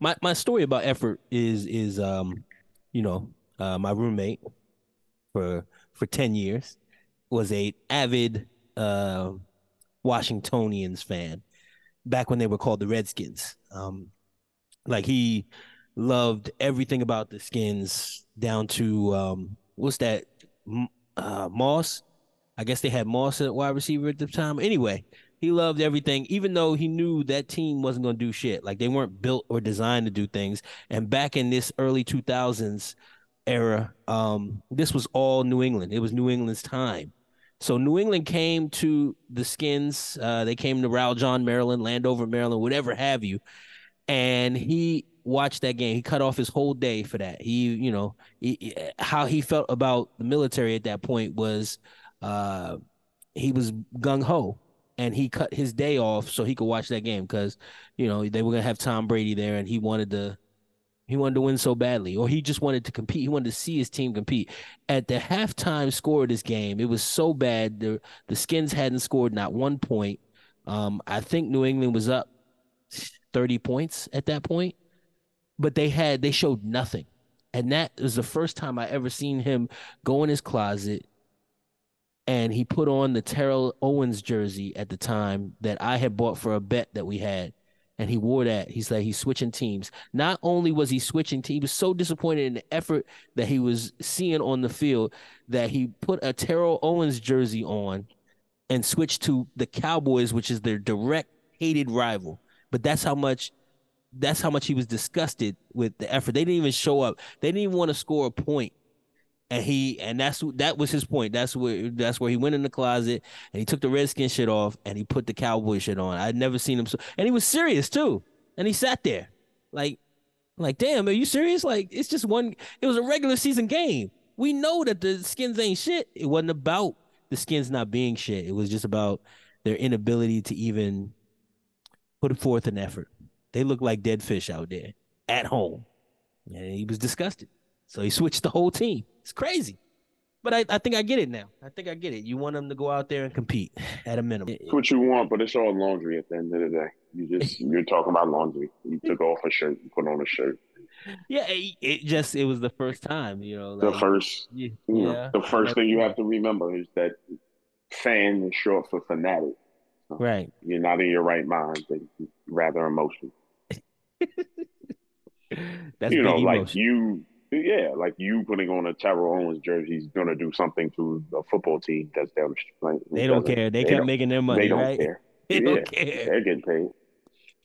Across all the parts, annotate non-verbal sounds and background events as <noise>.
my my story about effort is is um, you know, uh, my roommate for for ten years was a avid uh, Washingtonians fan back when they were called the Redskins. Um, like he loved everything about the Skins down to um, what's that uh, Moss? I guess they had Moss at wide receiver at the time. Anyway, he loved everything, even though he knew that team wasn't going to do shit. Like they weren't built or designed to do things. And back in this early 2000s era, um, this was all New England. It was New England's time. So New England came to the Skins. Uh, they came to Raljon, Maryland, Landover, Maryland, whatever have you. And he watched that game. He cut off his whole day for that. He, you know, he, how he felt about the military at that point was uh, he was gung ho and he cut his day off so he could watch that game because you know they were gonna have Tom Brady there, and he wanted to he wanted to win so badly, or he just wanted to compete. He wanted to see his team compete. At the halftime score of this game, it was so bad the the Skins hadn't scored not one point. Um, I think New England was up thirty points at that point, but they had they showed nothing, and that was the first time I ever seen him go in his closet and he put on the Terrell Owens jersey at the time that I had bought for a bet that we had. And he wore that. He's like, he's switching teams. Not only was he switching teams, he was so disappointed in the effort that he was seeing on the field that he put a Terrell Owens jersey on and switched to the Cowboys, which is their direct hated rival. But that's how much that's how much he was disgusted with the effort. They didn't even show up. They didn't even want to score a point and he and that's that was his point. That's where that's where he went in the closet and he took the redskin shit off and he put the cowboy shit on. I'd never seen him so, and he was serious too. And he sat there, like, like, damn, are you serious? Like, it's just one. It was a regular season game. We know that the skins ain't shit. It wasn't about the skins not being shit. It was just about their inability to even put forth an effort. They look like dead fish out there at home, and he was disgusted. So he switched the whole team. It's crazy. But I, I think I get it now. I think I get it. You want them to go out there and compete at a minimum. It's what you want, but it's all laundry at the end of the day. You just <laughs> you're talking about laundry. You took off a shirt, you put on a shirt. Yeah, it, it just it was the first time, you know. Like, the first, yeah, you know, the first thing you have to remember is that fan is short for fanatic. So right. You're not in your right mind, but rather emotional. <laughs> That's you know, like emotion. you yeah, like you putting on a Terrell Owens jersey is going to do something to a football team that's down the street. They don't care. They, they kept making their money. They don't right? care. <laughs> They yeah, don't care. They're getting paid.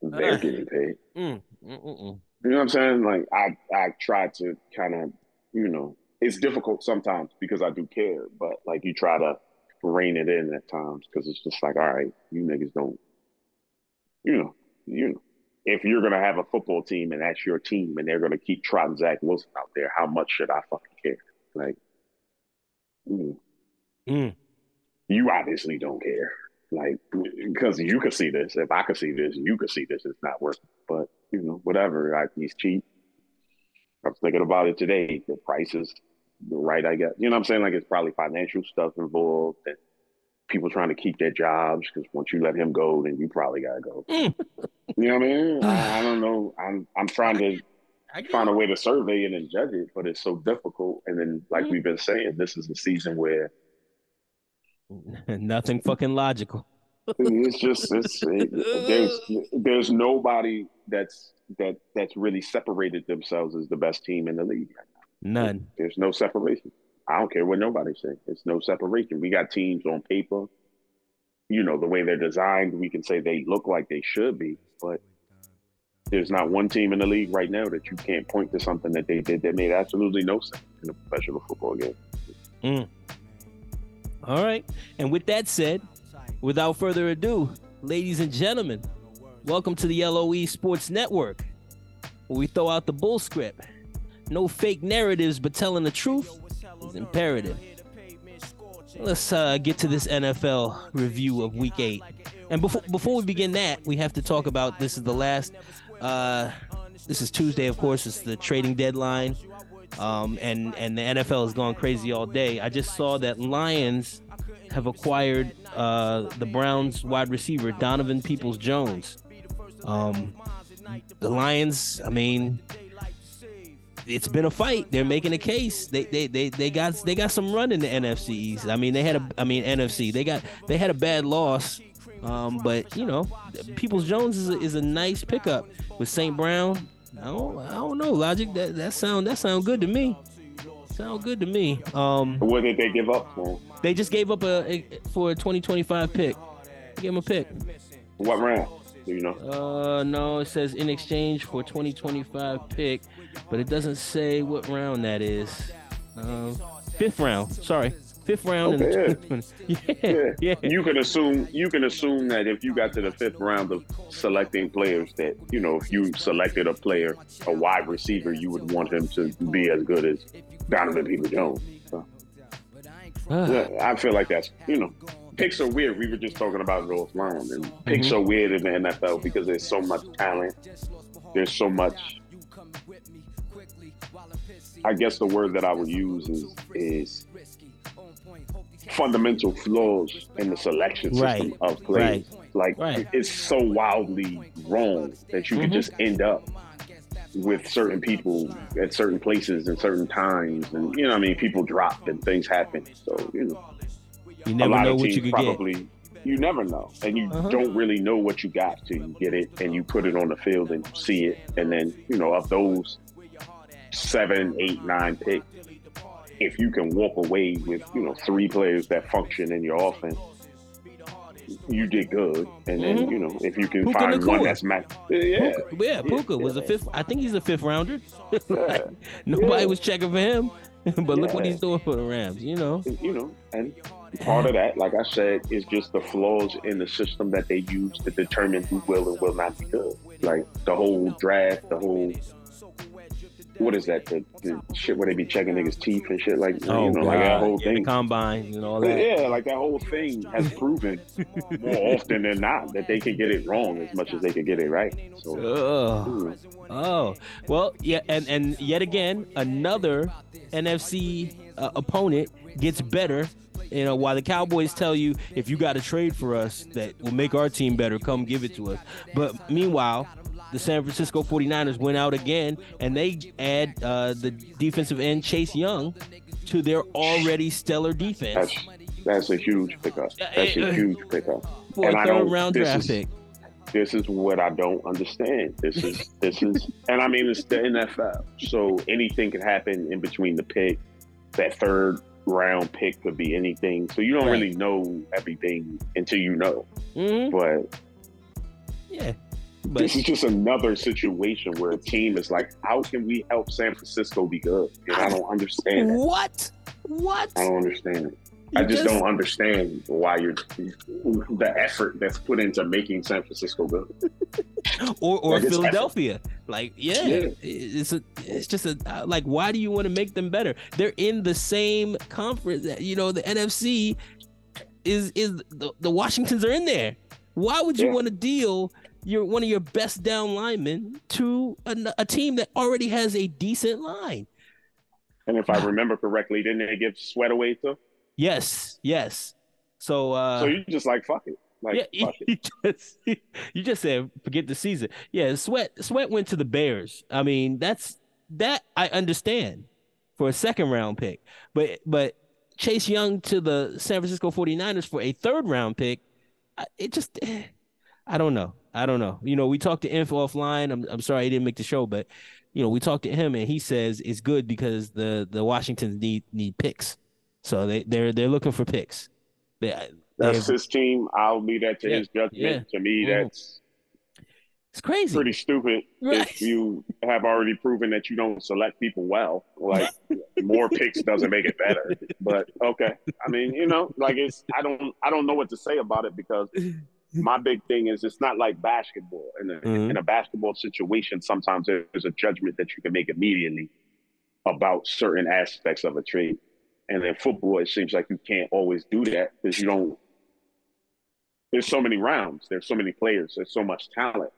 They're uh, getting paid. Mm, mm, mm, mm, you know what I'm saying? Like I, I try to kind of, you know, it's difficult sometimes because I do care, but like you try to rein it in at times because it's just like, all right, you niggas don't, you know, you know if you're going to have a football team and that's your team and they're going to keep trotting Zach Wilson out there, how much should I fucking care? Like, mm. Mm. you obviously don't care. Like, because you could see this. If I could see this, you could see this. It's not working. But, you know, whatever. I, he's cheap. I was thinking about it today. The prices, right, I guess. You know what I'm saying? Like, it's probably financial stuff involved and people trying to keep their jobs because once you let him go, then you probably gotta go. <laughs> Mm. you know what I mean? <sighs> I, I, don't know. I'm I'm trying to find a way to survey it and judge it, but it's so difficult. And then, like mm. we've been saying, this is a season where <laughs> nothing fucking logical. it's just it's it, there's there's nobody that's that that's really separated themselves as the best team in the league. None. There's no separation. I don't care what nobody says. It's no separation. We got teams on paper. You know, the way they're designed, we can say they look like they should be, but there's not one team in the league right now that you can't point to something that they did that made absolutely no sense in a professional football game. Mm. All right. And with that said, without further ado, ladies and gentlemen, welcome to the LOE Sports Network, where we throw out the bull script. No fake narratives, but telling the truth is imperative. Let's uh, get to this NFL review of Week Eight, and before before we begin that, we have to talk about this is the last. Uh, this is Tuesday, of course. It's the trading deadline, um, and and the NFL has gone crazy all day. I just saw that Lions have acquired uh, the Browns wide receiver Donovan Peoples Jones. Um, the Lions, I mean, it's been a fight. They're making a case. They they they they got they got some run in the NFC East. I mean, they had a I mean NFC. They got they had a bad loss. Um, but you know, Peoples Jones is a, is a nice pickup with St. Brown. I don't I don't know, Logic. That that sound that sound good to me. Sound good to me. Um, what did they give up for? They just gave up a, a for a 2025 pick. Give him a pick. What round? Do you know? Uh, no. It says in exchange for 2025 pick, but it doesn't say what round that is. Um, fifth round. Sorry, fifth round. Okay, <laughs> yeah. yeah. yeah, You can assume you can assume that if you got to the fifth round of selecting players, that you know if you selected a player, a wide receiver, you would want him to be as good as Donovan Peoples Jones. So, uh. yeah, I feel like that's you know picks are weird. We were just talking about it offline, and mm-hmm. picks are weird in the NFL because there's so much talent. There's so much. I guess the word that I would use is is fundamental flaws in the selection system right. of players. Right. Like right. it's so wildly wrong that you mm-hmm. can just end up with certain people at certain places and certain times, and you know, I mean, people drop and things happen. So you know, you never know what you could probably, get. You never know, and you uh-huh. don't really know what you got till you get it, and you put it on the field and see it, and then you know of those seven, eight, nine pick, if you can walk away with you know three players that function in your offense, you did good. And then mm-hmm. you know if you can Puka find Nacua. one that's matched, yeah, Puka, yeah, Puka yeah, was a fifth. I think he's a fifth rounder. <laughs> like, nobody was checking for him, <laughs> but look what he's doing for the Rams. You know, you know, and part of that, like I said, is just the flaws in the system that they use to determine who will and will not be good. Like the whole draft, the whole what is that? The, the shit where they be checking niggas' teeth and shit like oh, you know, God. like that whole yeah, thing. combine and all that. Yeah, like that whole thing has proven more often than not that they can get it wrong as much as they can get it right. So, oh, oh. well, yeah, and and yet again another NFC uh, opponent gets better you know, while the Cowboys tell you if you got a trade for us that will make our team better, come give it to us. But meanwhile, the San Francisco 49ers went out again and they add uh, the defensive end Chase Young to their already stellar defense. That's, that's a huge pickup. That's a huge pickup. For and a third round draft pick. This is what I don't understand. This is this is, and I mean it's the NFL, so anything can happen in between the pick. That third round pick could be anything. So you don't right. really know everything until you know. Mm-hmm. But yeah. But this is just another situation where a team is like, how can we help San Francisco be good? And I don't understand it. What? What? I don't understand it. You I just, just, don't understand why you're the effort that's put into making San Francisco good, <laughs> or or like Philadelphia. Like, yeah, yeah, it's a, it's just a uh, like. Why do you want to make them better? They're in the same conference. Uh, you know, the NFC is is the, the Washingtons are in there. Why would you yeah. want to deal your one of your best down linemen to a, a team that already has a decent line? And if I remember correctly, didn't they give Sweat away too? Yes, yes. So uh So you just like fuck it. Like yeah, <laughs> fuck you just you just said forget the season. Yeah, Sweat Sweat went to the Bears. I mean, that's that I understand for a second round pick. But but Chase Young to the San Francisco 49ers for a third round pick, it just I don't know. I don't know. You know, we talked to Info offline. I'm I'm sorry he didn't make the show, but you know, we talked to him and he says it's good because the the Washingtons need need picks. So they they're they're looking for picks. They, that's his team. I'll leave that to yeah, his judgment. Yeah. To me, mm-hmm. that's it's crazy. Pretty stupid right. if you have already proven that you don't select people well. Like <laughs> more picks doesn't make it better. But okay. I mean, you know, like it's I don't I don't know what to say about it because my big thing is it's not like basketball. In a, mm-hmm. in a basketball situation, sometimes there's a judgment that you can make immediately about certain aspects of a trade. And in football, it seems like you can't always do that because you don't. There's so many rounds. There's so many players. There's so much talent.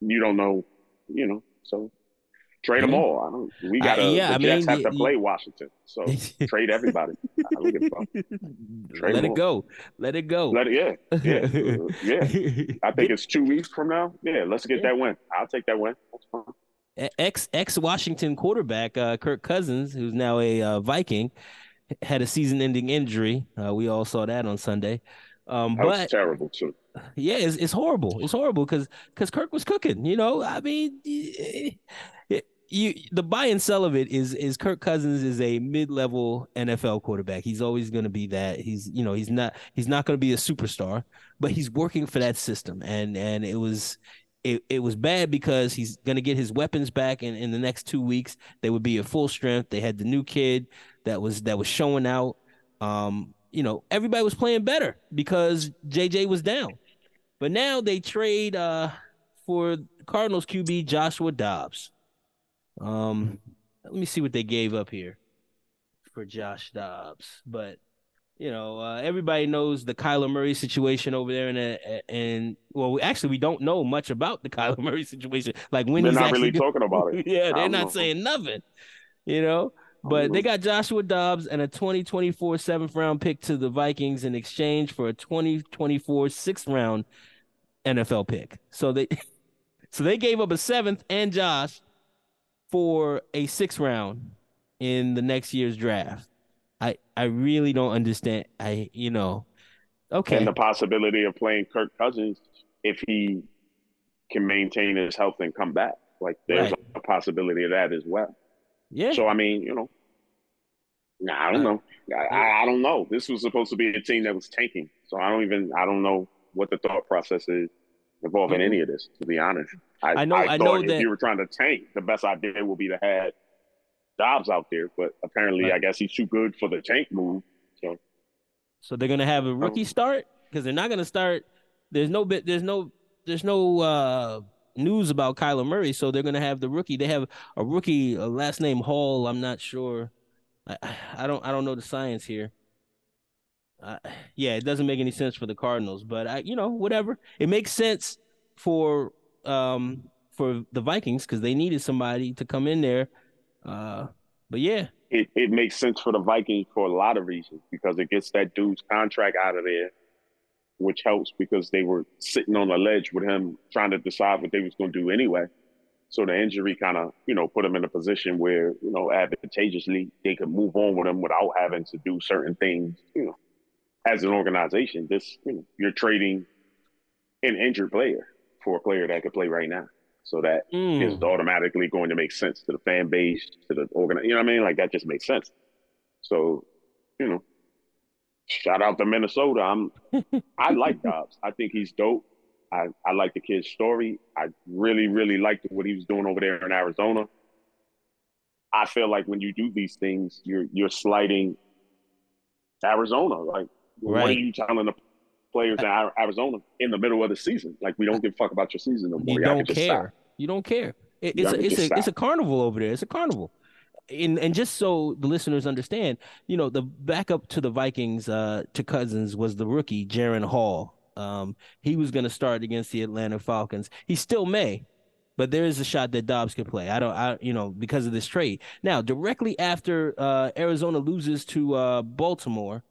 You don't know, you know. So Trade them all. I don't. We got to. Yeah, the I Jets mean, have to play Washington, so <laughs> trade everybody. Let it go. Let it go. Let it. Yeah, yeah, <laughs> yeah. I think it's two weeks from now. Yeah, let's get yeah. that win. I'll take that win. Ex ex Washington quarterback uh, Kirk Cousins, who's now a uh, Viking, had a season ending injury. Uh, we all saw that on Sunday. Um, that but terrible too. Yeah, it's, it's horrible. It's horrible because because Kirk was cooking. You know, I mean, it, you the buy and sell of it is is Kirk Cousins is a mid level NFL quarterback. He's always going to be that. He's you know he's not he's not going to be a superstar, but he's working for that system. And and it was it, it was bad because he's going to get his weapons back in, in the next two weeks. They would be at full strength. They had the new kid that was that was showing out. Um, you know, everybody was playing better because JJ was down. But now they trade uh, for Cardinals QB Joshua Dobbs. Um, let me see what they gave up here for Josh Dobbs. But you know, uh, everybody knows the Kyler Murray situation over there, and and well, we actually, we don't know much about the <laughs> Kyler Murray situation. Like when they're he's not really talking about it. <laughs> yeah, they're not know. saying nothing. You know, but they got Joshua Dobbs and a 2024 seventh round pick to the Vikings in exchange for a 2024 sixth round NFL pick. So they, <laughs> so they gave up a seventh and Josh for a sixth round in the next year's draft. I I really don't understand. I you know, okay. And the possibility of playing Kirk Cousins if he can maintain his health and come back. Like there's right. a possibility of that as well. Yeah. So I mean, you know, nah, I don't uh, know. I, I don't know. This was supposed to be a team that was tanking, so I don't even. I don't know what the thought process is involving mm-hmm. any of this. To be honest, I, I know. I, I know if that... you were trying to tank, the best idea would be to have Dobbs out there, but apparently, right. I guess he's too good for the tank move. So, so they're gonna have a rookie start because they're not gonna start. There's no bit. There's no. There's no uh, news about Kyler Murray, so they're gonna have the rookie. They have a rookie, a last name Hall. I'm not sure. I, I don't. I don't know the science here. Uh, yeah, it doesn't make any sense for the Cardinals, but I, you know, whatever. It makes sense for um for the Vikings because they needed somebody to come in there uh, but yeah, it, it makes sense for the Vikings for a lot of reasons because it gets that dude's contract out of there, which helps because they were sitting on the ledge with him trying to decide what they was going to do anyway. So the injury kind of, you know, put them in a position where, you know, advantageously they could move on with him without having to do certain things, you know, as an organization. This, you know, you're trading an injured player for a player that could play right now. So that mm. is automatically going to make sense to the fan base, to the organ. You know what I mean? Like that just makes sense. So, you know, shout out to Minnesota. I'm, <laughs> I like Dobbs. I think he's dope. I, I like the kid's story. I really, really liked what he was doing over there in Arizona. I feel like when you do these things, you're you're sliding Arizona. Like, right. what are you telling the players in Arizona in the middle of the season. Like we don't give a fuck about your season no more. You don't care. You don't care. It, it's a it's a stop. it's a carnival over there. It's a carnival. And and just so the listeners understand, you know, the backup to the Vikings uh, to Cousins was the rookie Jaren Hall. Um, he was going to start against the Atlanta Falcons. He still may, but there is a shot that Dobbs can play. I don't, I you know, because of this trade. Now, directly after uh, Arizona loses to uh, Baltimore,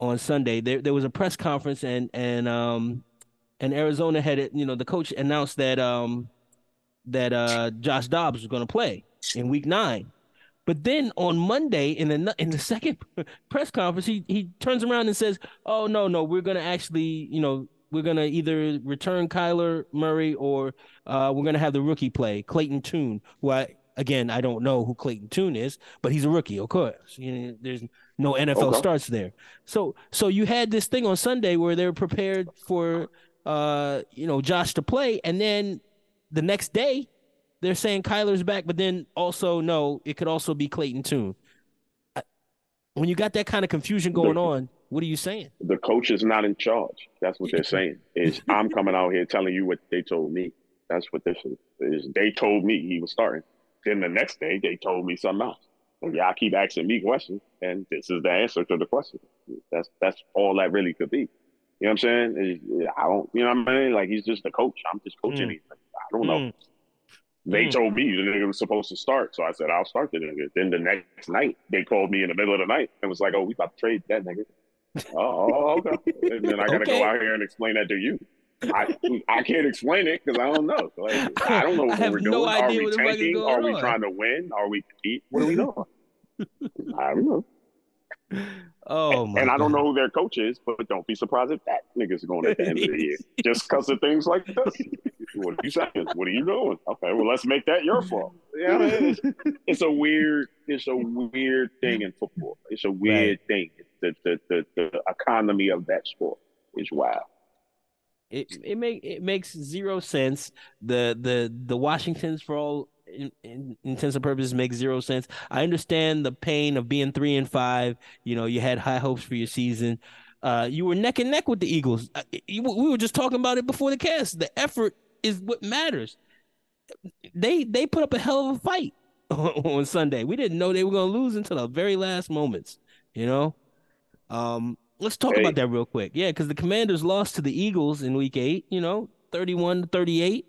on Sunday. There there was a press conference and and um and Arizona had it, you know, the coach announced that um that uh Josh Dobbs was going to play in week 9. But then on Monday in the in the second <laughs> press conference he he turns around and says, "Oh no, no, we're going to actually, you know, we're going to either return Kyler Murray or uh, we're going to have the rookie play, Clayton Tune, who I again, I don't know who Clayton Tune is, but he's a rookie, of course. You know, there's no NFL okay. starts there. So so you had this thing on Sunday where they were prepared for uh you know Josh to play, and then the next day they're saying Kyler's back, but then also no, it could also be Clayton Tune. When you got that kind of confusion going on, what are you saying? The coach is not in charge. That's what they're saying. Is <laughs> I'm coming out here telling you what they told me. That's what this is. is they told me he was starting. Then the next day they told me something else y'all keep asking me questions, and this is the answer to the question. That's that's all that really could be. You know what I'm saying? I don't. You know what I mean? Like he's just a coach. I'm just coaching mm. him. I don't know. Mm. They mm. told me the nigga was supposed to start, so I said I'll start the nigga. Then the next night they called me in the middle of the night and was like, "Oh, we about to trade that nigga." oh, oh okay. And then I got to okay. go out here and explain that to you. I I can't explain it because I don't know. Like, I don't know <laughs> what we're doing. are we tanking? Are we on. trying to win? Are we compete? What are we doing? <laughs> I don't know. Oh and, and I don't know who their coach is, but don't be surprised if that nigga's going at the end of the year <laughs> just because of things like this. what are you saying? What are you doing? Okay, well let's make that your fault. Yeah, it's, it's a weird, it's a weird thing in football. It's a weird right. thing. The, the the the economy of that sport is wild. It it make it makes zero sense. The the the Washingtons for all in, in intents and purposes make zero sense. I understand the pain of being three and five. You know, you had high hopes for your season. Uh, you were neck and neck with the Eagles. Uh, we were just talking about it before the cast. The effort is what matters. They they put up a hell of a fight <laughs> on Sunday. We didn't know they were going to lose until the very last moments. You know, um, let's talk hey. about that real quick. Yeah, because the Commanders lost to the Eagles in Week Eight. You know, thirty-one to thirty-eight.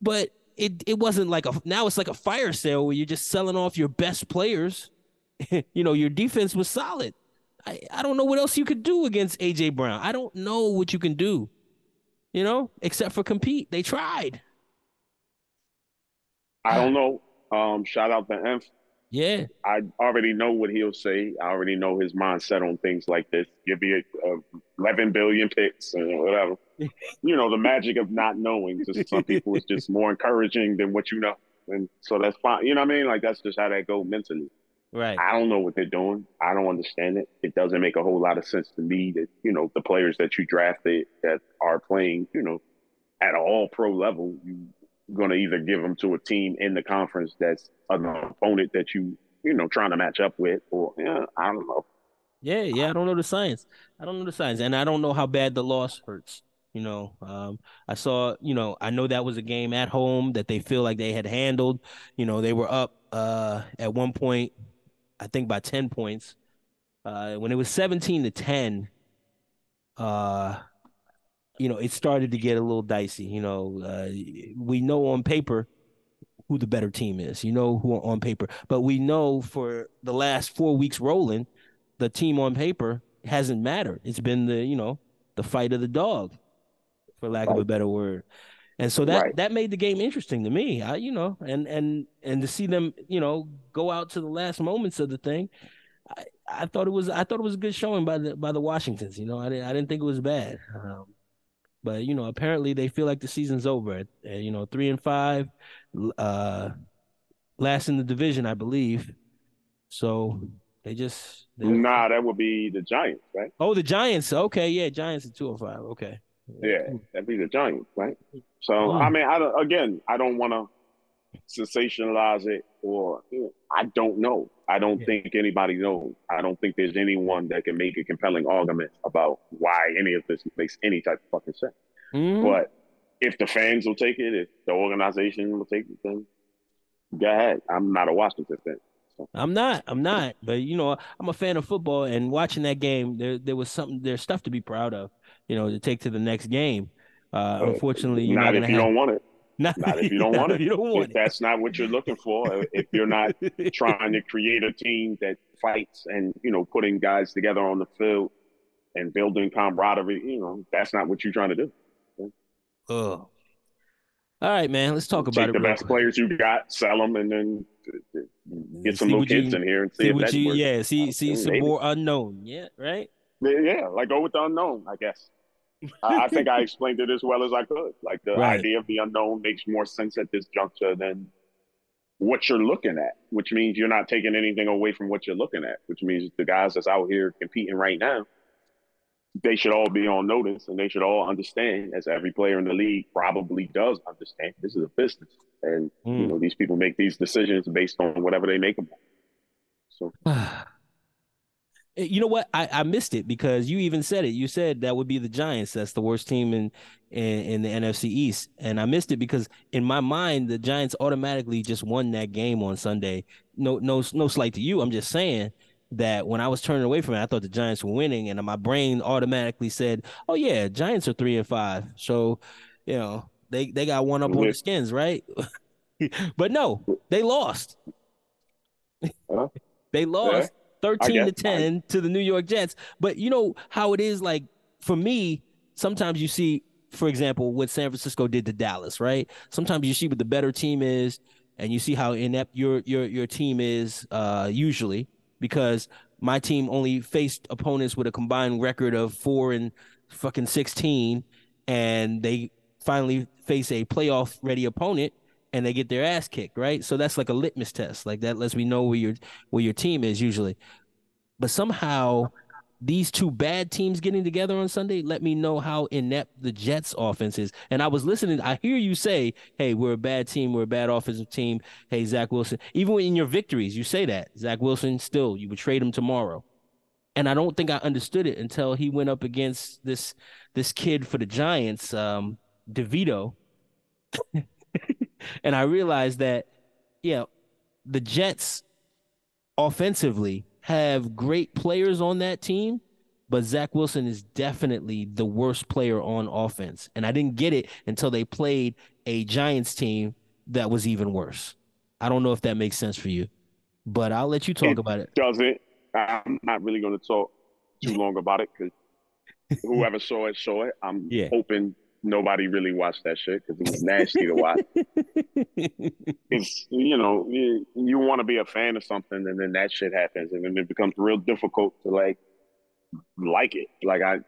But it it wasn't like a now it's like a fire sale where you're just selling off your best players. <laughs> you know, your defense was solid. I, I don't know what else you could do against AJ Brown. I don't know what you can do. You know, except for compete. They tried. I don't know. Um, shout out to Enf. Yeah. I already know what he'll say. I already know his mindset on things like this. Give me a, a 11 billion picks and whatever. <laughs> you know, the magic of not knowing to some people is just more encouraging than what you know. And so that's fine. You know what I mean? Like that's just how that go mentally. Right. I don't know what they're doing. I don't understand it. It doesn't make a whole lot of sense to me that, you know, the players that you drafted that are playing, you know, at all pro level, you going to either give them to a team in the conference that's an opponent that you you know trying to match up with, or yeah, I don't know. Yeah, yeah, I don't know the science. I don't know the science, and I don't know how bad the loss hurts. You know, um, I saw, you know, I know that was a game at home that they feel like they had handled. You know, they were up uh, at one point, I think by ten points. Uh, when it was seventeen to ten, uh, you know, it started to get a little dicey. You know, uh, we know on paper who the better team is. You know who on paper, but we know for the last four weeks rolling, the team on paper hasn't mattered. It's been the you know the fight of the dog, for lack right. of a better word. And so that right. that made the game interesting to me. I, you know, and and and to see them, you know, go out to the last moments of the thing, I, I thought it was I thought it was a good showing by the by the Washingtons. You know, I didn't I didn't think it was bad. Um, but you know, apparently they feel like the season's over. And, you know, three and five, uh, last in the division, I believe. So they just nah. That would be the Giants, right? Oh, the Giants. Okay, yeah, Giants at two and five. Okay. Yeah, that'd be the Giants, right? So oh. I mean, I again, I don't want to sensationalize it, or you know, I don't know. I don't yeah. think anybody knows. I don't think there's anyone that can make a compelling argument about why any of this makes any type of fucking sense. Mm-hmm. But if the fans will take it, if the organization will take it, then go ahead. I'm not a Washington fan. I'm not. I'm not. But you know, I'm a fan of football, and watching that game, there there was something. There's stuff to be proud of. You know, to take to the next game. Uh, unfortunately, you're not, not if you have... don't want it. Not, not if you don't <laughs> want it. you don't want if it. that's not what you're looking for, uh, if you're not trying to create a team that fights and you know putting guys together on the field and building camaraderie, you know, that's not what you're trying to do. Oh. All right, man. Let's talk Take about it. the best players you got, sell them, and then uh, get some see little kids you, in here and see, see what you, works. Yeah, see, see some maybe. more unknown. Yeah, right. Yeah, like go with the unknown, I guess. I think I <laughs> explained it as well as I could. Like the right. idea of the unknown makes more sense at this juncture than what you're looking at, which means you're not taking anything away from what you're looking at, which means the guys that's out here competing right now, they should all be on notice and they should all understand, as every player in the league probably does understand, this is a business. And mm. you know, these people make these decisions based on whatever they make them. So <sighs> <sighs> Eh, you know what? I, I missed it because you even said it. You said that would be the Giants. That's the worst team in, in, in the NFC East, and I missed it because in my mind the Giants automatically just won that game on Sunday. No, no, no slight to you. I'm just saying that when I was turning away from it, I thought the Giants were winning, and my brain automatically said, "Oh yeah, Giants are three and five. So, you know, they they got one up on the skins, right?" <laughs> but no, they lost. Huh? <laughs> they lost 13 to 10 I... to the New York Jets. But you know how it is like for me, sometimes you see, for example, what San Francisco did to Dallas, right? Sometimes you see what the better team is, and you see how inept your your your team is uh, usually because my team only faced opponents with a combined record of four and fucking 16 and they finally face a playoff ready opponent and they get their ass kicked, right? So that's like a litmus test. Like that lets me know where your where your team is usually. But somehow these two bad teams getting together on Sunday let me know how inept the Jets offense is. And I was listening, I hear you say, Hey, we're a bad team, we're a bad offensive team. Hey, Zach Wilson. Even in your victories, you say that. Zach Wilson still, you would trade him tomorrow. And I don't think I understood it until he went up against this this kid for the Giants, um, DeVito. <laughs> <laughs> and I realized that, yeah, the Jets offensively have great players on that team, but Zach Wilson is definitely the worst player on offense. And I didn't get it until they played a Giants team that was even worse. I don't know if that makes sense for you, but I'll let you talk it about it. Doesn't. I'm not really going to talk too long about it because whoever saw it saw it. I'm <laughs> yeah. hoping nobody really watched that shit because it was nasty to watch. <laughs> it's you know you, you want to be a fan of something and then that shit happens and then it becomes real difficult to like like it. Like I,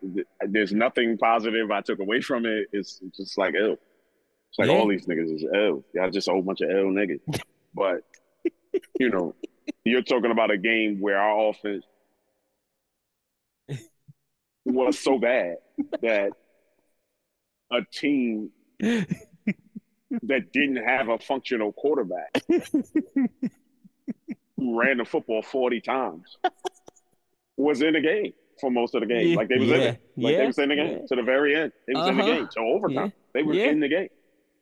there's nothing positive I took away from it. It's just like ew. It's like yeah. all these niggas is ill. Y'all just a whole bunch of ill niggas. <laughs> but you know, you're talking about a game where our offense <laughs> was so bad that a team <laughs> that didn't have a functional quarterback who ran the football 40 times was in the game for most of the game. Like they was yeah. in it. Like yeah. they was in the game yeah. to the very end. They was uh-huh. in the uh-huh. game. So overtime. They were in the game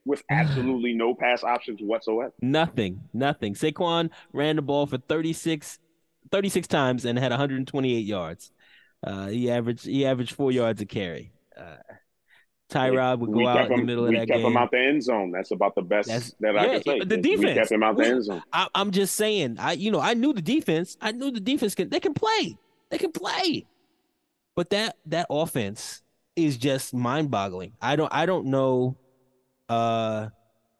with <sighs> absolutely no pass options whatsoever. Nothing. Nothing. Saquon ran the ball for 36, 36 times and had 128 yards. Uh, he averaged he averaged four yards a carry. Uh, Tyrod would go out in the middle of that game. We kept him out the end zone. That's about the best That's, that yeah, I can say. The defense. We kept him out the end zone. I, am just saying. I you know I knew the defense. I knew the defense can they can play. They can play. But that that offense is just mind boggling. I don't I don't know uh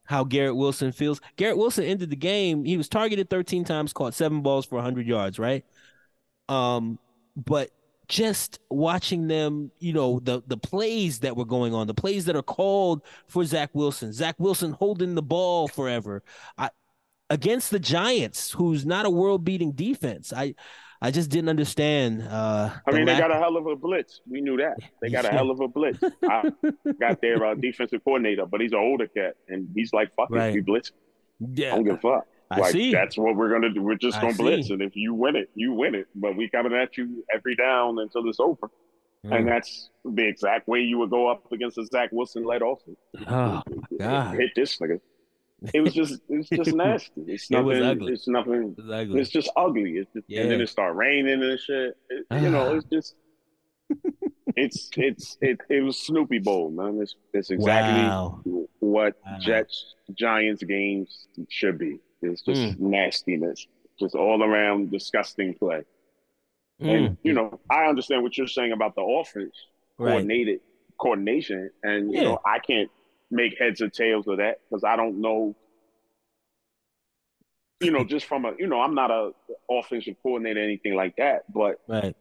how Garrett Wilson feels. Garrett Wilson ended the game. He was targeted 13 times, caught seven balls for 100 yards, right? Um, but just watching them, you know, the the plays that were going on, the plays that are called for Zach Wilson, Zach Wilson holding the ball forever, I against the Giants, who's not a world beating defense. I I just didn't understand. Uh, I mean, the they got a hell of a blitz. We knew that they got a hell of a blitz. I <laughs> got their uh, defensive coordinator, but he's an older cat, and he's like, "Fuck right. it, we blitz." Yeah, I don't give a fuck. I like see. that's what we're gonna do. We're just gonna I blitz, see. and if you win it, you win it. But we coming at you every down until it's over, mm. and that's the exact way you would go up against a Zach Wilson led offense. Oh God! Hit this nigga. It was just it's just <laughs> nasty. It's nothing. It ugly. It's nothing. It ugly. It's just ugly. It's just, yeah. and then it start raining and shit. It, you know, <sighs> it's just it's it's it, it was Snoopy Bowl, man. It's it's exactly wow. what wow. Jets Giants games should be. It's just mm. nastiness, just all around disgusting play. Mm. And you know, I understand what you're saying about the offense right. coordinated coordination, and you know, I can't make heads or tails of that because I don't know. You know, <laughs> just from a you know, I'm not a offensive coordinator, anything like that, but right.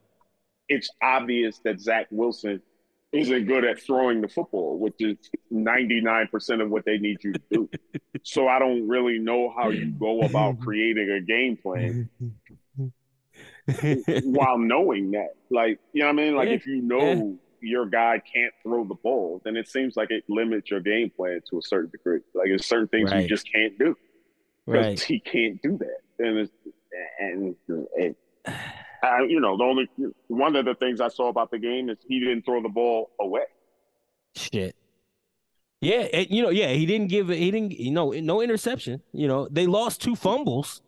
it's obvious that Zach Wilson isn't good at throwing the football, which is 99% of what they need you to do. <laughs> so I don't really know how you go about creating a game plan <laughs> while knowing that. Like, you know what I mean? Like, yeah. if you know your guy can't throw the ball, then it seems like it limits your game plan to a certain degree. Like, there's certain things right. you just can't do because right. he can't do that. And, and, and I, you know, the only one of the things I saw about the game is he didn't throw the ball away. Shit. Yeah, it, you know, yeah, he didn't give he didn't you know no interception. You know, they lost two fumbles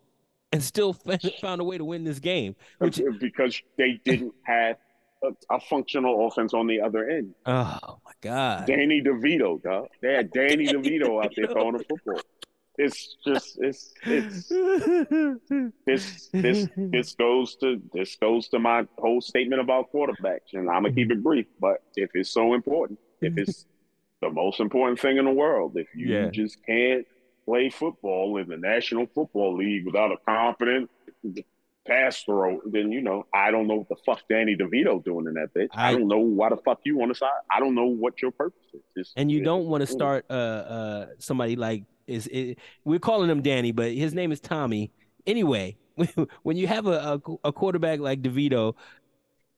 and still <laughs> found a way to win this game, which because they didn't have a, a functional offense on the other end. Oh my god, Danny DeVito, dog. They had <laughs> Danny DeVito out there throwing the football. It's just it's it's this this this goes to this goes to my whole statement about quarterbacks, and I'm gonna keep it brief. But if it's so important, if it's the most important thing in the world, if you yeah. just can't play football in the National Football League without a competent pass throw, then you know I don't know what the fuck Danny DeVito doing in that bitch. I, I don't know why the fuck you on the side. I don't know what your purpose is. It's, and you don't want to start uh uh somebody like is it, we're calling him Danny, but his name is Tommy. Anyway, <laughs> when you have a, a, a quarterback like DeVito,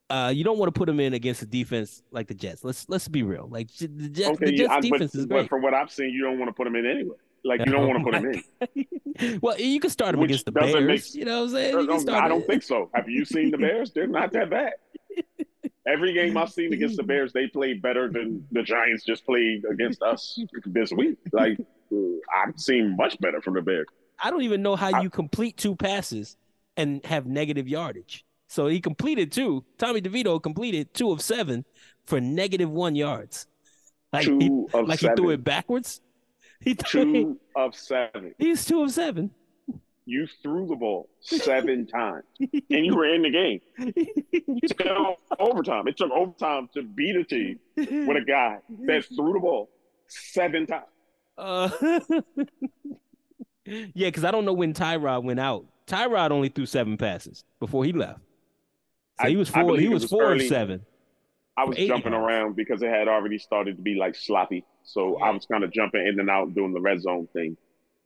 uh, you don't want to put him in against a defense like the Jets. Let's let's be real. Like the Jets, okay, the Jets defense but, is great. But from what I've seen, you don't want to put him in anyway. Like you don't want to put him in. <laughs> well, you can start him Which against the Bears. Make, you know what I'm saying? I don't think so. Have you seen the Bears? They're not that bad. Every game I've seen against the Bears, they played better than the Giants just played against us this week. Like I've seen much better from the Bears. I don't even know how I, you complete two passes and have negative yardage. So he completed two. Tommy DeVito completed two of seven for negative one yards. Like two he, of like seven. he threw it backwards. <laughs> He two of seven. He's two of seven. You threw the ball seven <laughs> times, and you were in the game. It took <laughs> overtime. It took overtime to beat a team with a guy that threw the ball seven times. Uh, <laughs> yeah, because I don't know when Tyrod went out. Tyrod only threw seven passes before he left. So I, he was four. He was, was four early. seven. I was jumping around because it had already started to be like sloppy. So yeah. I was kind of jumping in and out doing the red zone thing.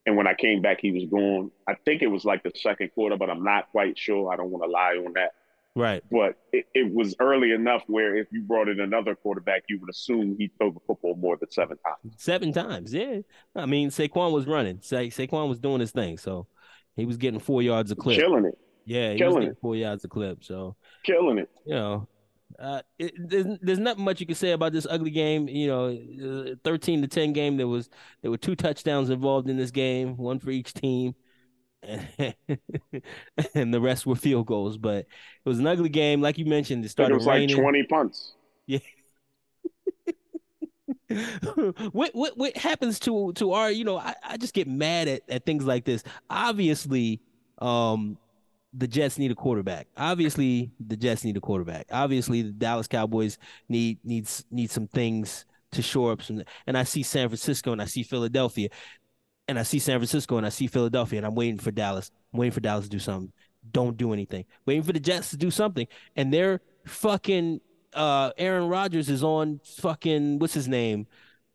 And when I came back, he was gone. I think it was like the second quarter, but I'm not quite sure. I don't want to lie on that. Right. But it, it, was early enough where if you brought in another quarterback, you would assume he'd throw the football more than seven times. Seven times, yeah. I mean, Saquon was running. Sa- Saquon was doing his thing, so he was getting four yards a clip. Killing it. Yeah, he Killing was getting it. four yards a clip. So killing it. You know, uh, it, there's there's not much you can say about this ugly game. You know, uh, thirteen to ten game. There was there were two touchdowns involved in this game, one for each team, <laughs> and the rest were field goals. But it was an ugly game, like you mentioned. It started it was raining. like twenty punts. Yeah. <laughs> what what what happens to to our you know I, I just get mad at, at things like this obviously um the Jets need a quarterback. Obviously, the Jets need a quarterback. Obviously, the Dallas Cowboys need needs need some things to shore up some. And I see San Francisco and I see Philadelphia, and I see San Francisco and I see Philadelphia, and I'm waiting for Dallas. I'm waiting for Dallas to do something. Don't do anything. Waiting for the Jets to do something, and they're fucking. Uh, Aaron Rodgers is on fucking what's his name?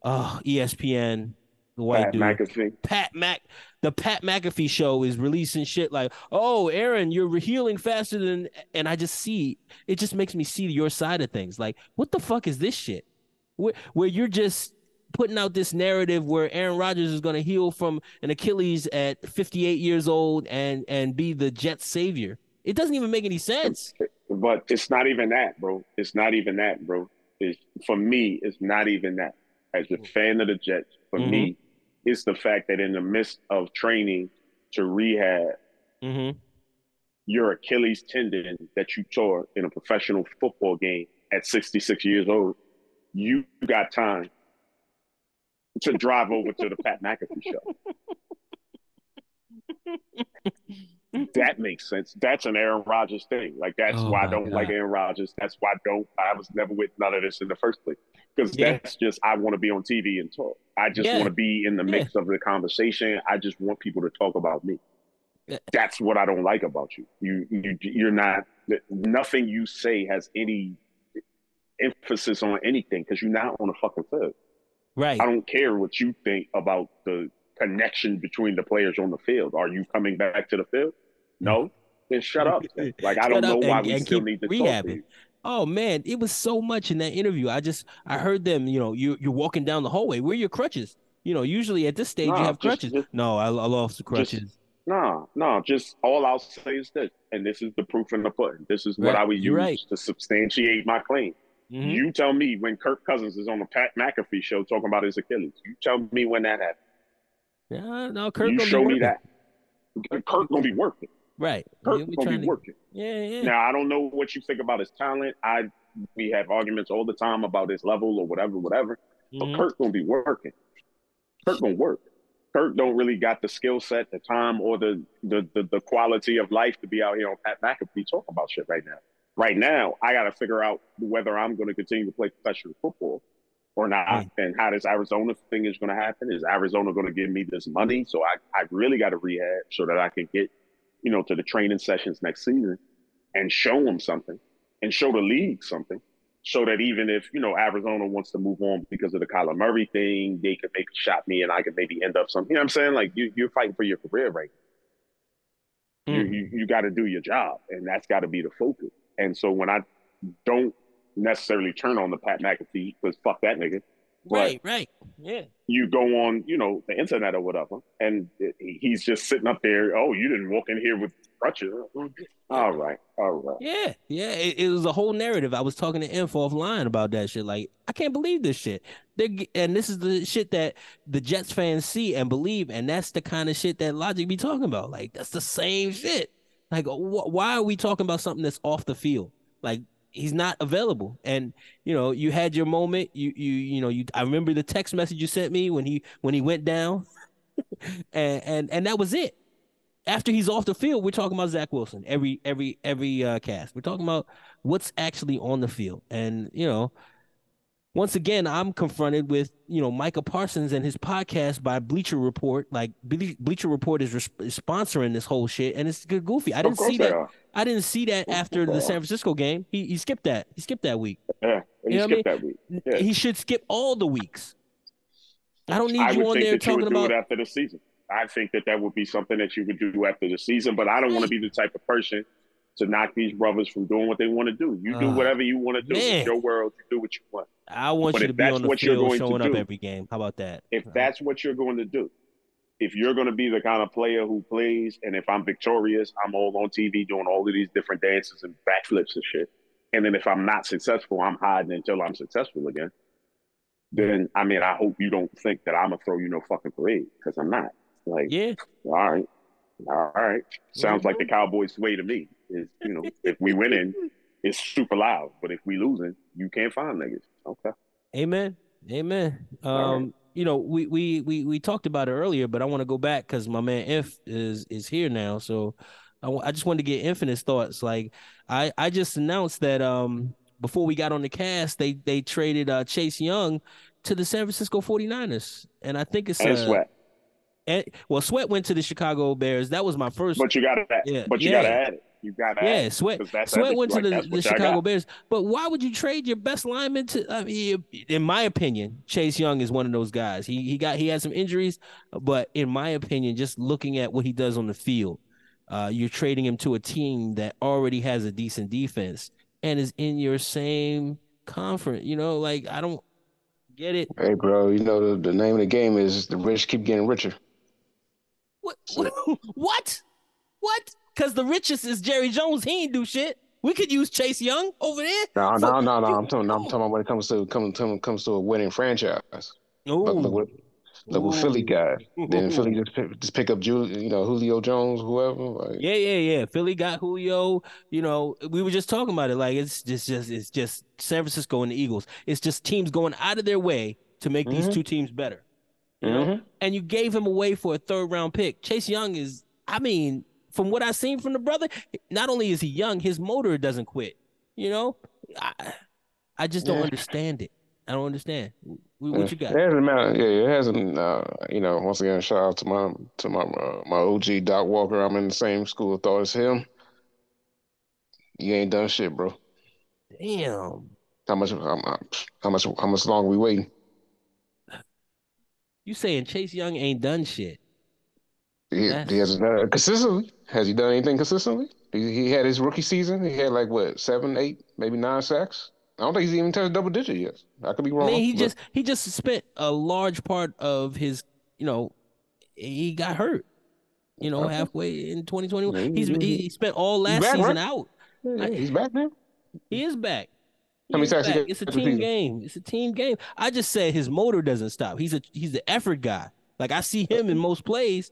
Uh, ESPN the white Pat dude. McAfee. Pat Mac, the Pat McAfee show is releasing shit like, "Oh, Aaron, you're healing faster than," and I just see it. Just makes me see your side of things. Like, what the fuck is this shit? Where, where you're just putting out this narrative where Aaron Rodgers is going to heal from an Achilles at 58 years old and and be the Jets savior. It doesn't even make any sense. But it's not even that, bro. It's not even that, bro. It's, for me, it's not even that. As a fan of the Jets, for mm-hmm. me, it's the fact that in the midst of training to rehab, mm-hmm. your Achilles tendon that you tore in a professional football game at 66 years old, you got time to drive over to the Pat McAfee show. <laughs> that makes sense. That's an Aaron Rodgers thing. Like that's oh why I don't God. like Aaron Rodgers. That's why I don't. I was never with none of this in the first place because yeah. that's just I want to be on TV and talk. I just yeah. want to be in the mix yeah. of the conversation. I just want people to talk about me. That's what I don't like about you. You you you're not nothing you say has any emphasis on anything because you're not on a fucking field. Right. I don't care what you think about the connection between the players on the field. Are you coming back to the field? Mm. No. Then shut up. <laughs> Like I don't know why and, we and still need to rehabbing. talk to you. Oh man, it was so much in that interview. I just I heard them. You know, you you're walking down the hallway. Where are your crutches? You know, usually at this stage nah, you have just, crutches. Just, no, I, I lost the crutches. Just, no, no, just all I'll say is this, and this is the proof in the pudding. This is what I would use right. to substantiate my claim. Mm-hmm. You tell me when Kirk Cousins is on the Pat McAfee show talking about his Achilles. You tell me when that happened. Yeah, no, Kirk. You show me that. Kirk gonna be working. Right. Kirk gonna be working. Yeah, yeah. Now I don't know what you think about his talent. I we have arguments all the time about his level or whatever, whatever. Mm-hmm. But Kirk gonna be working. Kirk gonna work. Kirk don't really got the skill set, the time, or the, the the the quality of life to be out here on Pat McAfee talking about shit right now. Right now, I got to figure out whether I'm going to continue to play professional football or not, right. and how this Arizona thing is going to happen. Is Arizona going to give me this money? So I I really got to rehab so that I can get, you know, to the training sessions next season and show them something and show the league something so that even if you know Arizona wants to move on because of the Kyler Murray thing, they could maybe shot me and I could maybe end up something. You know what I'm saying? Like you, you're fighting for your career right mm. You you, you got to do your job, and that's got to be the focus. And so when I don't necessarily turn on the Pat McAfee because fuck that nigga, Right, right. Yeah. You go on, you know, the internet or whatever, and he's just sitting up there. Oh, you didn't walk in here with crutches. <laughs> All right, all right. Yeah, yeah. It, it was a whole narrative. I was talking to Info offline about that shit. Like, I can't believe this shit. They're, and this is the shit that the Jets fans see and believe, and that's the kind of shit that Logic be talking about. Like, that's the same shit. Like, wh- why are we talking about something that's off the field? Like, he's not available. And you know, you had your moment. You you you know, you I remember the text message you sent me when he when he went down. <laughs> and and and that was it. After he's off the field, we're talking about Zach Wilson every every every uh, cast. We're talking about what's actually on the field. And you know, once again, I'm confronted with you know Micah Parsons and his podcast by Bleacher Report. Like Bleacher Report is, res- is sponsoring this whole shit, and it's good goofy. I didn't see that. I didn't see that after the San Francisco game. He he skipped that. He skipped that week. Yeah, he you know skipped I mean? that week. Yeah. He should skip all the weeks. I don't need I you on there talking about it after the season. I think that that would be something that you would do after the season, but I don't want to be the type of person to knock these brothers from doing what they want to do. You do uh, whatever you want to do. in your world. You do what you want. I want but you to be on the field showing up do, every game. How about that? If uh, that's what you're going to do, if you're going to be the kind of player who plays, and if I'm victorious, I'm all on TV doing all of these different dances and backflips and shit. And then if I'm not successful, I'm hiding until I'm successful again. Then I mean, I hope you don't think that I'm gonna throw you no fucking parade because I'm not. Like, yeah, all right, all right. Sounds mm-hmm. like the Cowboys' way to me. Is you know, if we winning, it's super loud, but if we losing, you can't find niggas. Okay. Amen. Amen. Um, right. you know, we we we we talked about it earlier, but I want to go back because my man Inf is is here now. So I, w- I just wanted to get Infinite's thoughts. Like I I just announced that um before we got on the cast, they they traded uh Chase Young to the San Francisco 49ers. And I think it's and Sweat. And, well, Sweat went to the Chicago Bears. That was my first. But you got to, yeah, but you yeah. got to add it. You got to. Yeah, Sweat. Sweat went to the, the Chicago Bears. But why would you trade your best lineman to? I mean, in my opinion, Chase Young is one of those guys. He he got he had some injuries, but in my opinion, just looking at what he does on the field, uh, you're trading him to a team that already has a decent defense and is in your same conference. You know, like I don't get it. Hey, bro, you know the, the name of the game is the rich keep getting richer. What? What? What? Because the richest is Jerry Jones. He ain't do shit. We could use Chase Young over there. No, no, no, no. I'm talking. I'm talking about when it comes to comes to comes to a winning franchise. Oh, look, look, what, look what Philly got. Then Philly just pick, just pick up Julio, you know, Julio Jones, whoever. Like. Yeah, yeah, yeah. Philly got Julio. You know, we were just talking about it. Like it's just, just, it's just San Francisco and the Eagles. It's just teams going out of their way to make mm-hmm. these two teams better. You know, mm-hmm. and you gave him away for a third round pick. Chase Young is, I mean, from what I've seen from the brother, not only is he young, his motor doesn't quit. You know, I, I just don't yeah. understand it. I don't understand. What you got? It hasn't matter. Yeah, it hasn't. Uh, you know, once again, shout out to my to my uh, my OG Doc Walker. I'm in the same school of thought as him. You ain't done shit, bro. Damn. How much? How, how much? How much longer we waiting? You saying Chase Young ain't done shit? He, he hasn't done it consistently. Has he done anything consistently? He, he had his rookie season. He had like what seven, eight, maybe nine sacks. I don't think he's even touched double digit yet. I could be wrong. I mean, he but... just he just spent a large part of his, you know, he got hurt. You know, okay. halfway in 2021, he's he, he spent all last back, season right? out. Yeah, he's back now. He is back. How many sacks? It's a team game. It's a team game. I just said his motor doesn't stop. He's a he's the effort guy. Like I see him in most plays.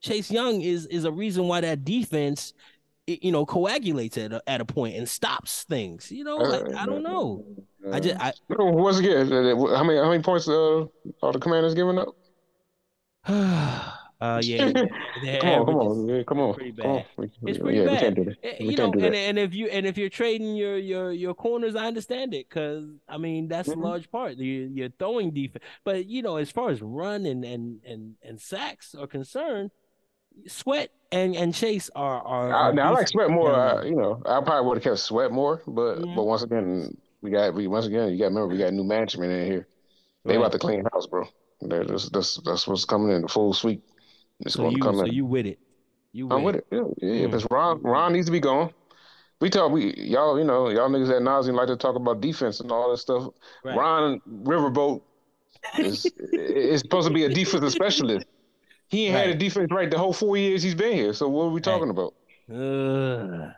Chase Young is is a reason why that defense, you know, coagulates at a, at a point and stops things. You know, like, I don't know. I just I once again, how many how many points uh, are the Commanders giving up? <sighs> Uh, <laughs> yeah. come on, come on, come on, pretty bad. Come on. It's pretty yeah, bad. We eh, you know, and, and if you and if you're trading your your your corners, I understand it because I mean that's mm-hmm. a large part. You're, you're throwing defense, but you know, as far as run and and and and sacks are concerned, Sweat and and Chase are are. are now I like Sweat more. Uh, you know, I probably would have kept Sweat more, but mm-hmm. but once again, we got we once again you got to remember we got new management in here. They right. about to clean house, bro. That's that's that's what's coming in the full sweep. It's so going you, to come so in. you with it? You I'm with it? Yeah, yeah. Because mm. Ron Ron needs to be gone. We talk, we y'all, you know, y'all niggas at nauseum like to talk about defense and all that stuff. Right. Ron Riverboat is <laughs> is supposed to be a defensive specialist. He ain't right. had a defense right the whole four years he's been here. So what are we talking right. about? Uh,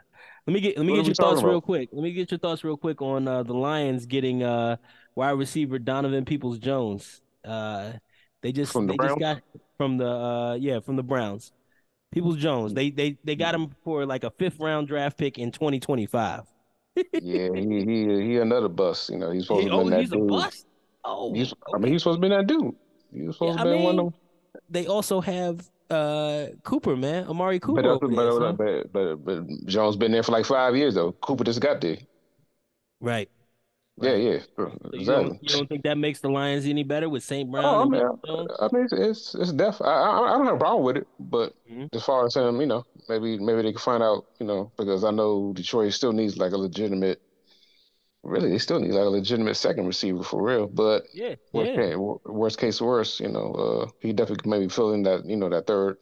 let me get let me what get your thoughts about? real quick. Let me get your thoughts real quick on uh, the Lions getting uh, wide receiver Donovan Peoples Jones. Uh, they just from the they Browns? just got from the uh yeah from the Browns. Peoples Jones. They they they got him for like a fifth round draft pick in 2025. yeah, he he he another bust. You know, he's supposed he, to be oh, that he's dude. a bust. Oh, he's. I mean, he's supposed to be that dude. He was supposed yeah, to be I mean, one of them. They also have uh Cooper, man, Amari Cooper. But, but, there, so. but, but, but Jones been there for like five years though. Cooper just got there. Right. Yeah, yeah, so exactly. You don't, you don't, think that makes the Lions any better with St. Brown? Oh, I mean, I, I, mean, it's, it's def. I, I, I don't have a problem with it, but mm-hmm. as far as him, you know, maybe maybe they can find out, you know, because I know Detroit still needs like a legitimate. Really, they still need like a legitimate second receiver for real. But yeah, worst, yeah. Case, worst case worst, you know, uh, he definitely maybe fill in that, you know, that third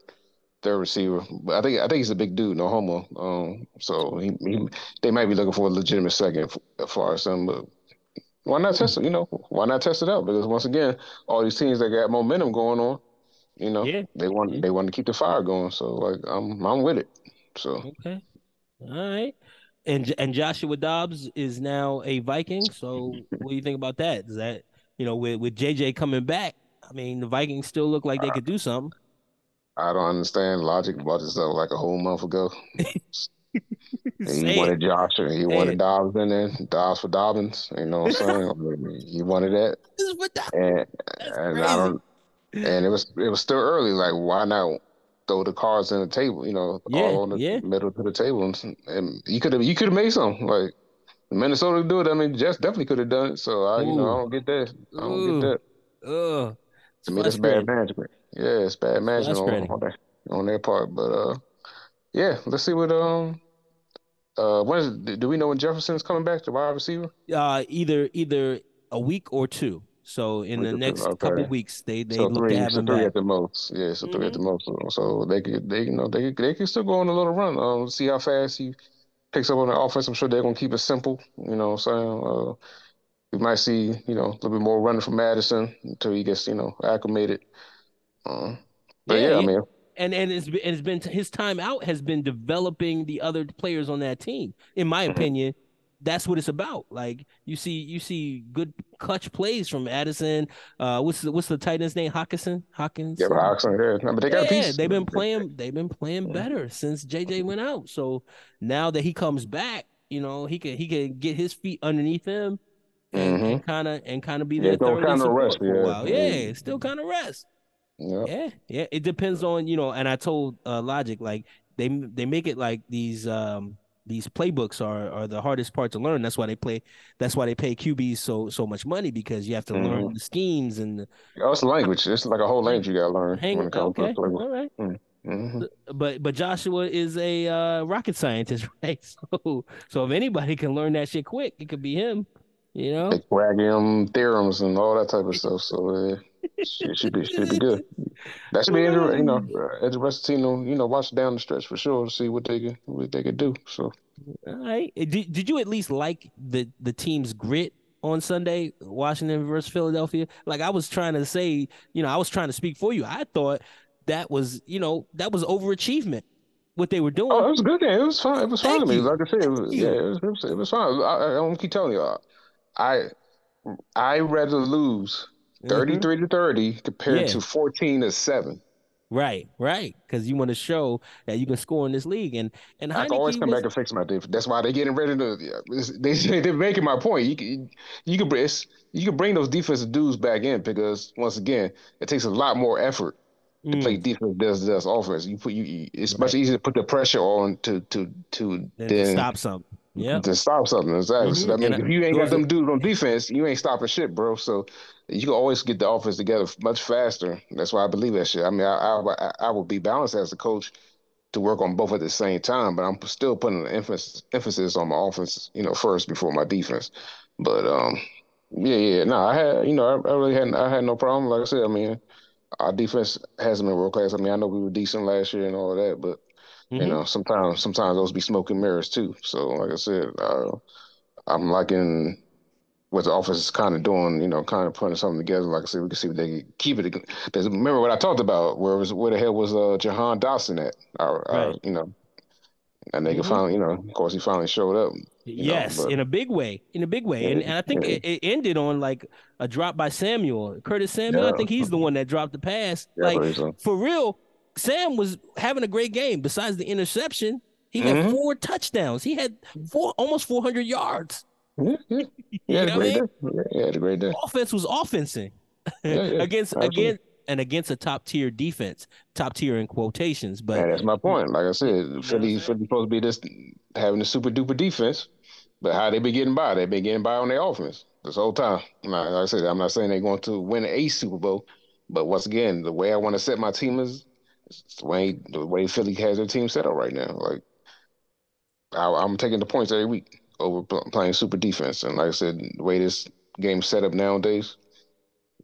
third receiver. But I think I think he's a big dude, no homo. Um, so he, he they might be looking for a legitimate second as far as some. But why not test it? You know, why not test it out? Because once again, all these teams that got momentum going on, you know, yeah. they want yeah. they want to keep the fire going. So like, I'm I'm with it. So okay, all right. And and Joshua Dobbs is now a Viking. So what do you think about that? Is that you know with with JJ coming back? I mean, the Vikings still look like they could do something. I don't understand logic about this stuff like a whole month ago. <laughs> he wanted Josh and he Say wanted it. Dobbs in there, Dobbs for Dobbins. You know what I'm saying? <laughs> he wanted that. And, and I don't and it was it was still early. Like, why not throw the cards in the table? You know, yeah, all on the yeah. middle to the table, and, and you could have you could have made something like Minnesota do it. I mean, Jets definitely could have done it. So I, Ooh. you know, I don't get that. I don't Ooh. get that. Ugh. To me, that's bad management. Yeah, it's bad management on, on, their, on their part. But uh, yeah, let's see what um uh, when is, do we know when Jefferson's coming back to wide receiver? Uh, either either a week or two. So in the next okay. couple weeks, they they so look three, to have so him three back. at the most. Yeah, so 3 mm-hmm. at the most. So they could they you know they they can still go on a little run. Um, see how fast he picks up on the offense. I'm sure they're gonna keep it simple. You know, what I'm saying. Uh, we might see you know a little bit more running from Mattison until he gets you know acclimated. Uh, but yeah, yeah I mean and and it's been, it's been his time out has been developing the other players on that team. In my mm-hmm. opinion, that's what it's about. Like you see, you see good clutch plays from Addison. Uh, what's the, what's the tight end's name? Hockenson. Hawkins. Yeah, Hockenson. Yeah, but they got yeah, they've been playing. They've been playing better since JJ went out. So now that he comes back, you know he can he can get his feet underneath him and kind of and kind of be there. Yeah, kind of rest. Yeah, mm-hmm. yeah, still kind of rest. Yep. Yeah, yeah. It depends on you know. And I told uh, Logic like they they make it like these um these playbooks are are the hardest part to learn. That's why they play. That's why they pay QBs so so much money because you have to mm-hmm. learn the schemes and. The, oh, it's a language. It's like a whole language you got to learn. Hang, when it comes okay. to All right. Mm-hmm. But but Joshua is a uh, rocket scientist, <laughs> right? So so if anybody can learn that shit quick, it could be him. You know, Pythagorean theorems and all that type of stuff. So uh, it should be should be good. That should be interesting. You know, interesting. You know, watch down the stretch for sure to see what they can what they can do. So, all right. Eh, did Did you at least like the the team's grit on Sunday, Washington versus Philadelphia? Like I was trying to say, you know, I was trying to speak for you. I thought that was, you know, that was overachievement what they were doing. Oh, it was good. It was fine. It was fine to me. Like I said, it was, yeah, it was, it was, it was fine. I, I, I keep telling you, I I rather lose. 33 mm-hmm. to 30 compared yeah. to 14 to 7. Right, right, because you want to show that you can score in this league, and and I can always come was... back and fix my defense. That's why they're getting ready to. They <laughs> they're making my point. You can you can you can bring those defensive dudes back in because once again, it takes a lot more effort to play mm. defense does does offense. You put you. It's right. much easier to put the pressure on to to to then, then stop something. Yeah, to stop something exactly. Mm-hmm. So that means if you ain't got them dudes on defense, you ain't stopping shit, bro. So you can always get the offense together much faster. That's why I believe that shit. I mean, I I, I would be balanced as a coach to work on both at the same time, but I'm still putting the emphasis emphasis on my offense, you know, first before my defense. But um, yeah, yeah, no, I had, you know, I, I really had I had no problem. Like I said, I mean, our defense hasn't been world class. I mean, I know we were decent last year and all that, but mm-hmm. you know, sometimes sometimes those be smoking mirrors too. So, like I said, uh, I'm liking what the office is kind of doing. You know, kind of putting something together. Like I said, we can see if they can keep it. Because remember what I talked about? Where was where the hell was uh, Jahan Dotson at? Our, right. our, you know, and they mm-hmm. finally, you know, of course, he finally showed up. Yes, know, in a big way, in a big way, yeah, and, and I think yeah. it, it, ended on like a drop by Samuel, Curtis Samuel. Yeah. I think he's the one that dropped the pass. like for real, Sam was having a great game. Besides the interception, he mm-hmm. had four touchdowns. He had four almost four hundred yards. <laughs> Yeah, He had a great day. Yeah, had a great day. Offense was offensing <laughs> against against and against a top tier defense, top tier in quotations. But that's my point. Like I said, Philly Philly supposed to be this having a super duper defense, but how they been getting by? They been getting by on their offense this whole time. Like I said, I'm not saying they're going to win a Super Bowl, but once again, the way I want to set my team is the way the way Philly has their team set up right now. Like I, am taking the points every week over playing super defense, and like I said, the way this game's set up nowadays,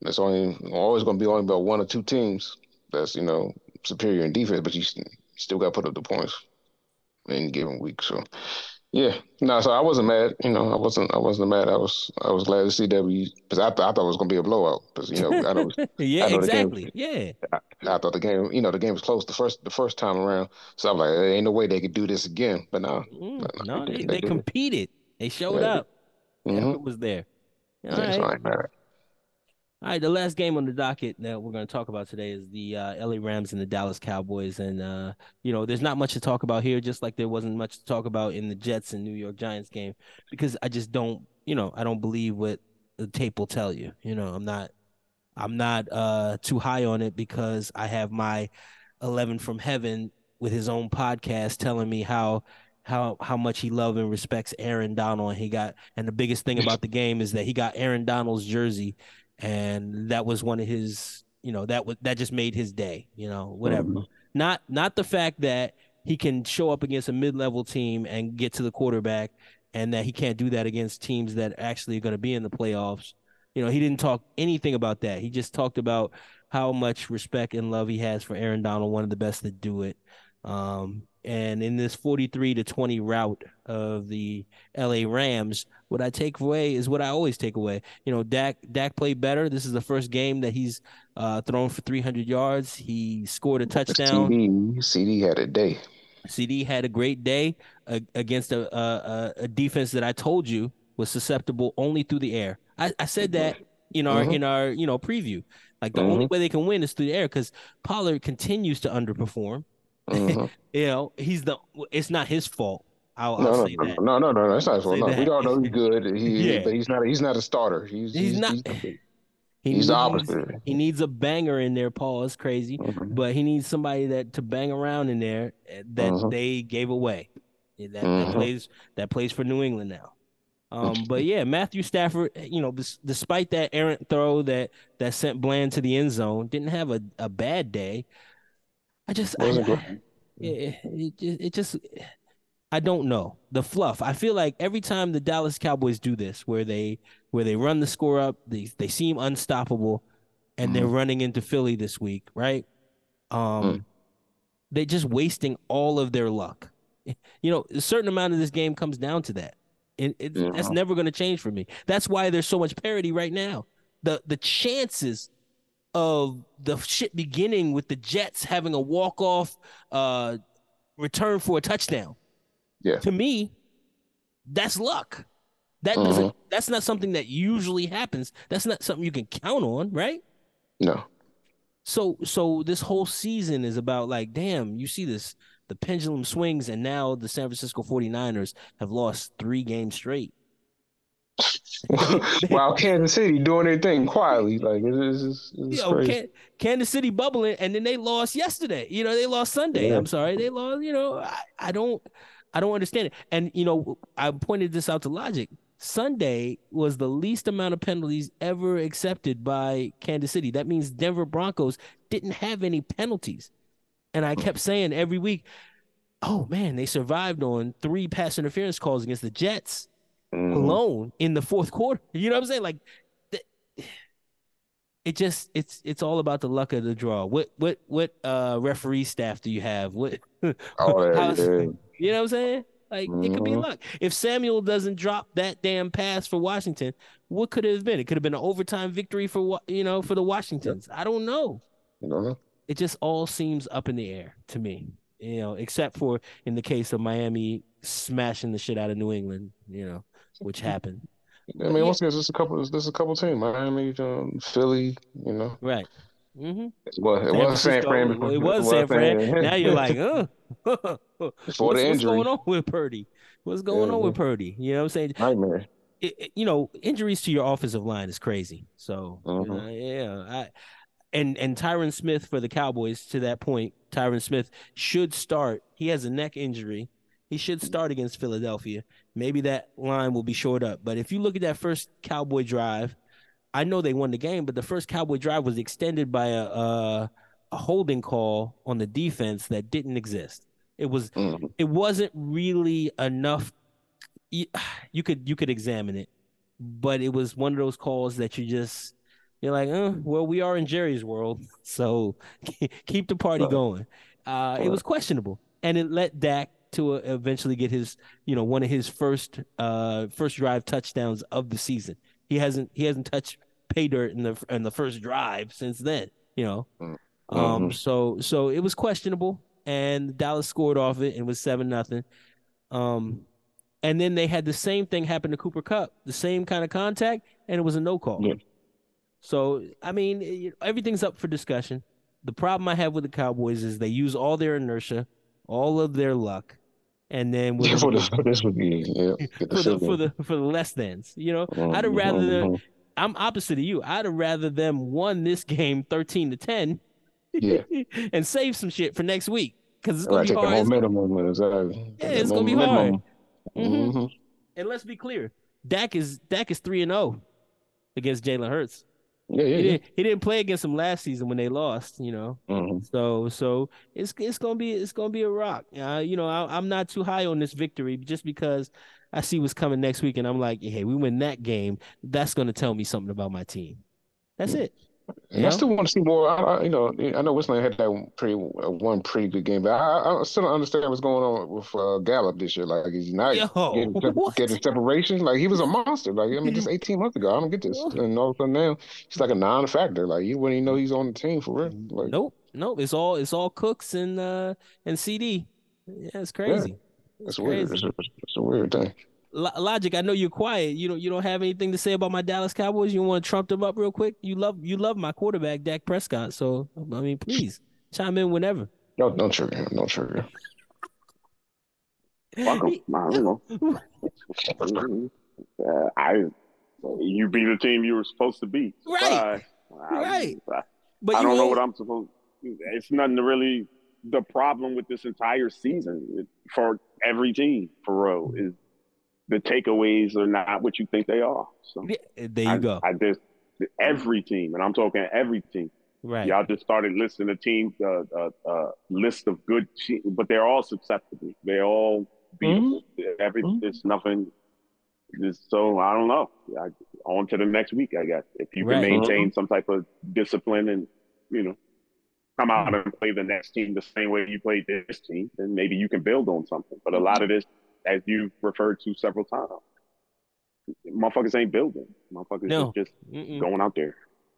it's only always going to be only about one or two teams that's you know superior in defense, but you still got to put up the points in given week. So yeah, no, so I wasn't mad. You know, I wasn't. I wasn't mad. I was. I was glad to see W because I, th- I thought it was going to be a blowout. Because you know, I know. <laughs> yeah, I know exactly. yeah. I, I, thought the game. You know, the game was close the first the first time around. So I'm like, there ain't no way they could do this again. But no, mm, no, no, they, they, they competed. They showed yeah. up. Mm-hmm. It was there. All yeah, right. All right, the last game on the docket that we're going to talk about today is the uh, LA Rams and the Dallas Cowboys, and uh, you know, there's not much to talk about here, just like there wasn't much to talk about in the Jets and New York Giants game, because I just don't, you know, I don't believe what the tape will tell you. You know, I'm not, I'm not uh, too high on it because I have my 11 from heaven with his own podcast telling me how how how much he loves and respects Aaron Donald. And he got and the biggest thing about the game is that he got Aaron Donald's jersey and that was one of his you know that was that just made his day you know whatever. Mm-hmm. not not the fact that he can show up against a mid-level team and get to the quarterback and that he can't do that against teams that actually are going to be in the playoffs. You know he didn't talk anything about that. He just talked about how much respect and love he has for Aaron Donald one of the best to do it. Um, and in this 43 to 20 route of the LA Rams, what I take away is what I always take away. You know, Dak Dak played better. This is the first game that he's uh, thrown for 300 yards. He scored a touchdown. CD, CD had a day. CD had a great day uh, against a, a, a defense that I told you was susceptible only through the air. I, I said that in our mm-hmm. in our you know preview. Like the mm-hmm. only way they can win is through the air because Pollard continues to underperform. Mm-hmm. <laughs> you know, he's the. It's not his fault. I'll, no, I'll no, say no, that. No, no, no, that's not his fault. No, we all know he's good. <laughs> He, yeah. but he's not. He's not a starter. He's, he's, he's not. He's, <laughs> he he's needs, the opposite. He needs a banger in there. Paul is crazy, mm-hmm. but he needs somebody that to bang around in there eh, that mm-hmm. they gave away. That, that plays that plays for New England now. Um, but yeah, Matthew Stafford, eh, you know, despite that errant throw that that sent Bland to the end zone, didn't have a, a bad day. I just, I, I, it, it, it just, I don't know the fluff. I feel like every time the Dallas Cowboys do this, where they where they run the score up, they they seem unstoppable, and mm they're mm-hmm. running into Philly this week, right? Um, mm. they're just wasting all of their luck. You know, a certain amount of this game comes down to that. It, it yeah. That's never going to change for me. That's why there's so much parity right now. The the chances of the shit beginning with the Jets having a walk off uh, return for a touchdown. Yeah. To me, that's luck. That mm-hmm. doesn't. That's not something that usually happens. That's not something you can count on, right? No. So so this whole season is about like, damn, you see this the pendulum swings and now the San Francisco 49ers have lost 3 games straight. <laughs> While Kansas City doing their thing quietly, like it's, it's, it's Yo, Can, Kansas City bubbling, and then they lost yesterday. You know, they lost Sunday. Yeah. I'm sorry, they lost. You know, I, I don't, I don't understand it. And you know, I pointed this out to Logic. Sunday was the least amount of penalties ever accepted by Kansas City. That means Denver Broncos didn't have any penalties. And I kept saying every week, oh man, they survived on three pass interference calls against the Jets mm. alone in the fourth quarter. You know what I'm saying? Like it just it's it's all about the luck of the draw. What what what uh referee staff do you have? What <laughs> oh, yeah, you know what I'm saying? Like mm-hmm. it could be mm-hmm. luck. If Samuel doesn't drop that damn pass for Washington, what could it have been? It could have been an overtime victory for you know for the Washingtons. Yep. I don't know. I don't know. It just all seems up in the air to me. You know, except for in the case of Miami smashing the shit out of New England. You know, which happened. I mean, yeah. once again, there's a couple. There's a couple teams: Miami, um, Philly. You know, right. Mm-hmm. Well, it was San Fran. Before, it was San Fran. now you're like, <laughs> oh, <laughs> before what's, the injury. What's going on with Purdy? What's going yeah, on with Purdy? You know what I'm saying? Nightmare. It, it, you know, injuries to your offensive line is crazy. So, mm-hmm. yeah, I and and Tyron Smith for the Cowboys. To that point, Tyron Smith should start. He has a neck injury. He should start against Philadelphia. Maybe that line will be short up. But if you look at that first Cowboy drive, I know they won the game, but the first Cowboy drive was extended by a a, a holding call on the defense that didn't exist. It was mm-hmm. it wasn't really enough. You could you could examine it, but it was one of those calls that you just you're like, uh, well, we are in Jerry's world, <laughs> so <laughs> keep the party going. Uh, it was questionable, and it let Dak to uh, eventually get his, you know, one of his first uh first drive touchdowns of the season. He hasn't he hasn't touched pay dirt in the in the first drive since then. You know, mm. um, mm-hmm. um, so so it was questionable, and Dallas scored off it and was seven nothing. Um, and then they had the same thing happen to Cooper Kupp, the same kind of contact, and it was a no call. Yeah. So I mean, everything's up for discussion. The problem I have with the Cowboys is they use all their inertia, all of their luck, and then <laughs> for, the, for this <laughs> would be yeah, <laughs> for the for the for the less than's. You know, mm-hmm. I'd rather mm-hmm. I'm opposite of you. I'd rather them won this game thirteen to ten, yeah, and save some shit for next week because it's gonna right, be hard. It's gonna, exactly. Yeah, it's gonna be hard. Mm-hmm. mm-hmm. And let's be clear, Dak is Dak is three and zero oh against Jalen Hurts. Yeah, yeah, he, didn't, he didn't play against them last season when they lost, you know. Mm-hmm. So so it's it's gonna be it's gonna be a rock. Uh, you know, I, am not too high on this victory just because I see what's coming next week, and I'm like, hey, we win that game. That's gonna tell me something about my team. That's it. And I still want to see more. I, I, you know, I know Whistler had that pretty uh, one pretty good game, but I, I, still don't understand what's going on with uh, Gallup this year. Like he's not Yo, getting, getting separation. Like he was a monster. Like I mean, just 18 months ago, I don't get this. And all of a sudden now, he's like a non-factor. Like you wouldn't even know he's on the team for real. Like, nope, nope. It's all it's all Cooks and uh and CD. Yeah, it's crazy. Yeah, it's, it's weird. It's a, it's a weird thing. Logic, I know you're quiet. You don't you don't have anything to say about my Dallas Cowboys. You want to trump them up real quick? You love you love my quarterback, Dak Prescott. So I mean, please chime in whenever. No, don't trigger him. Don't trigger Welcome. I don't know. uh, <laughs> I you be the team you were supposed to be. Right. I, right. I, but I don't know what I'm supposed. It's nothing to really. The problem with this entire season for every team for real is the takeaways are not what you think they are. So yeah, there you I, go. I just every team, and I'm talking every team. Right. Y'all just started listing a team, uh, uh, uh, list of good, teams, but they're all susceptible. They're all beatable. Mm-hmm. Every mm-hmm. it's nothing. Just, so I don't know. I, on to the next week, I guess. If you can right. maintain mm-hmm. some type of discipline and you know come out and play the next team the same way you played this team, then maybe you can build on something. But a lot of this as you referred to several times. Motherfuckers ain't building. Motherfuckers no. just Mm-mm. going out there.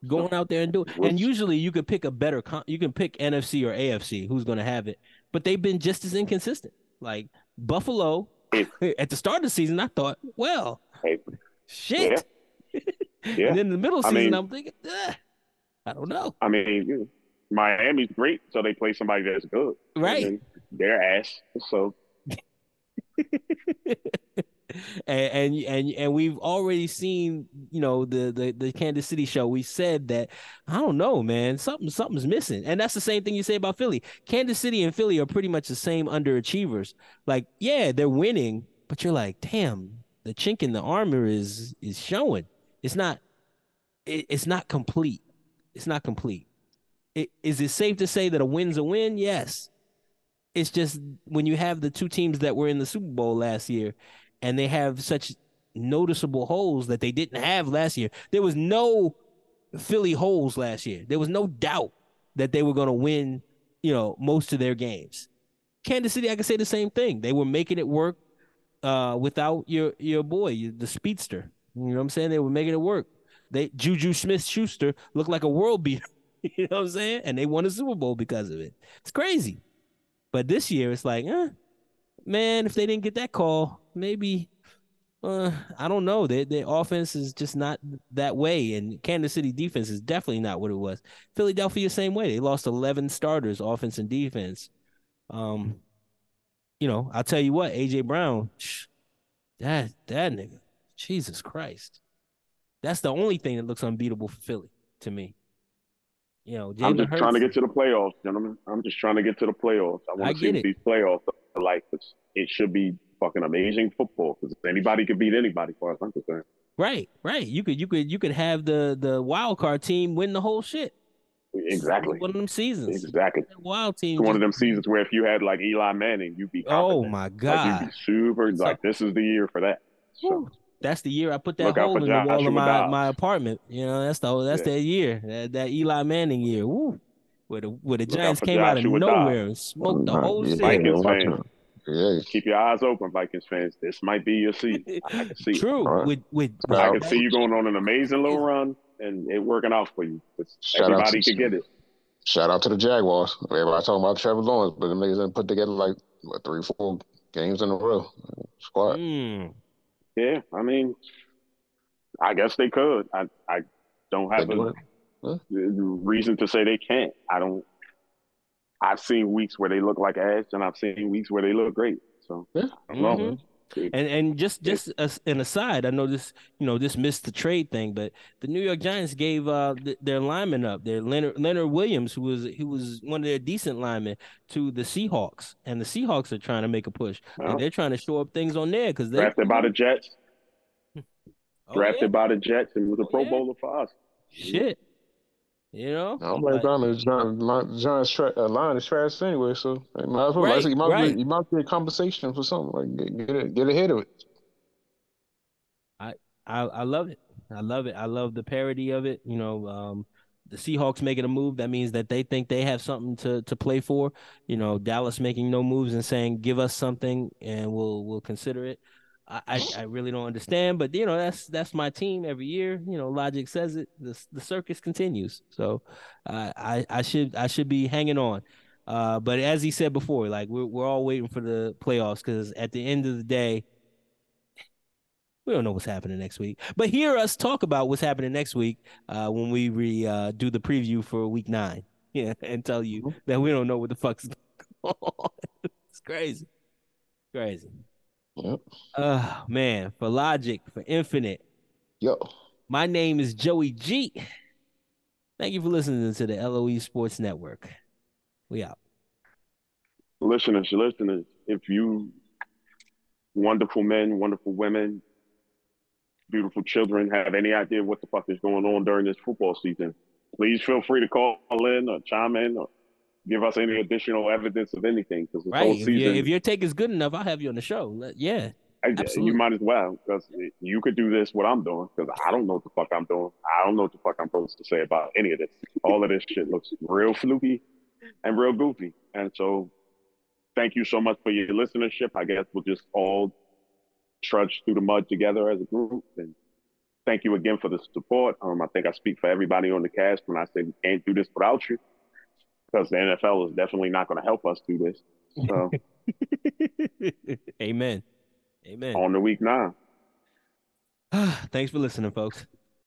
Going out there and do it. And usually you could pick a better con- you can pick NFC or AFC who's going to have it. But they've been just as inconsistent. Like Buffalo it, <laughs> at the start of the season I thought, well, hey, shit. Yeah. <laughs> yeah. and in the middle season I am thinking, I don't know. I mean, Miami's great, so they play somebody that's good. Right. They're ass. So <laughs> and, and and and we've already seen, you know, the the the Kansas City show. We said that I don't know, man, something something's missing, and that's the same thing you say about Philly. Kansas City and Philly are pretty much the same underachievers. Like, yeah, they're winning, but you're like, damn, the chink in the armor is is showing. It's not, it, it's not complete. It's not complete. It, is it safe to say that a win's a win? Yes. It's just when you have the two teams that were in the Super Bowl last year and they have such noticeable holes that they didn't have last year. There was no Philly holes last year. There was no doubt that they were going to win, you know, most of their games. Kansas City, I can say the same thing. They were making it work uh, without your your boy, the speedster. You know what I'm saying? They were making it work. They Juju Smith Schuster looked like a world beater. <laughs> you know what I'm saying? And they won a Super Bowl because of it. It's crazy. But this year, it's like, eh, man, if they didn't get that call, maybe uh, I don't know. Their their offense is just not that way, and Kansas City defense is definitely not what it was. Philadelphia, same way. They lost eleven starters, offense and defense. Um, you know, I'll tell you what, AJ Brown, <sniffs> that that nigga, Jesus Christ, that's the only thing that looks unbeatable for Philly to me. You know, Jalen I'm just Hurts, trying to get to the playoffs, gentlemen. I'm just trying to get to the playoffs. I want to see what these playoffs are like. It should be fucking amazing football because anybody could beat anybody, as far as I'm concerned. Right, right. You could, you could, you could have the the wild card team win the whole shit. Exactly. One of them seasons. Exactly. wild team. One of them seasons where if you had like Eli Manning, you'd be. Oh my god. Like, you'd be super. like this is the year for that. So that's the year I put that hole in the wall of my, my apartment. You know, that's the that's yeah. that year, that, that Eli Manning year. Woo. Where the where the Giants came Joshua out of nowhere and smoked the whole yeah, Vikings. Yeah. Keep your eyes open, Vikings fans. This might be your season. I can see True. Right. With with I can see you going on an amazing little run and it working out for you. Everybody could get it. Shout out to the Jaguars. Everybody talking about Trevor Lawrence, but the niggas didn't put together like what, three, four games in a row. Squad. Mm. Yeah, I mean, I guess they could. I I don't have a huh? reason to say they can't. I don't. I've seen weeks where they look like ass, and I've seen weeks where they look great. So yeah. I don't know. Mm-hmm. And and just just as an aside, I know this you know this missed the trade thing, but the New York Giants gave uh th- their lineman up, their Leonard Leonard Williams, who was who was one of their decent linemen, to the Seahawks, and the Seahawks are trying to make a push. Well, they're trying to show up things on there because they drafted by the Jets. Oh, drafted yeah. by the Jets and was a oh, Pro yeah. Bowler for us. Shit. You know, I'm like, blame John. John, John's tra- uh, line is trash anyway, so might as well. Right, you might, right. be, you might get compensation for something. Like get get, it, get ahead of it. I, I I love it. I love it. I love the parody of it. You know, um, the Seahawks making a move. That means that they think they have something to to play for. You know, Dallas making no moves and saying, "Give us something, and we'll we'll consider it." I, I really don't understand, but you know that's that's my team every year. You know, logic says it. The the circus continues, so uh, I I should I should be hanging on. Uh, but as he said before, like we're we're all waiting for the playoffs because at the end of the day, we don't know what's happening next week. But hear us talk about what's happening next week uh, when we re uh, do the preview for week nine. <laughs> Yeah, and tell you mm-hmm. that we don't know what the fuck's <laughs> going on. it's crazy, crazy. Yep. Oh man, for Logic, for Infinite. Yo. My name is Joey G. Thank you for listening to the LOE Sports Network. We out. Listeners, listeners, if you wonderful men, wonderful women, beautiful children have any idea what the fuck is going on during this football season, please feel free to call in or chime in or give us any additional evidence of anything because right. If, season, if, your take is good enough, I'll have you on the show. Yeah, I, you might as well because you could do this what I'm doing because I don't know what the fuck I'm doing. I don't know what the fuck I'm supposed to say about any of this. All of this shit looks real fluky and real goofy, and so thank you so much for your listenership. I guess we'll just all trudge through the mud together as a group and. Thank you again for the support. Um, I think I speak for everybody on the cast when I say we can't do this without you because the NFL is definitely not going to help us do this. So, <laughs> amen. Amen. On the week nine. <sighs> Thanks for listening, folks.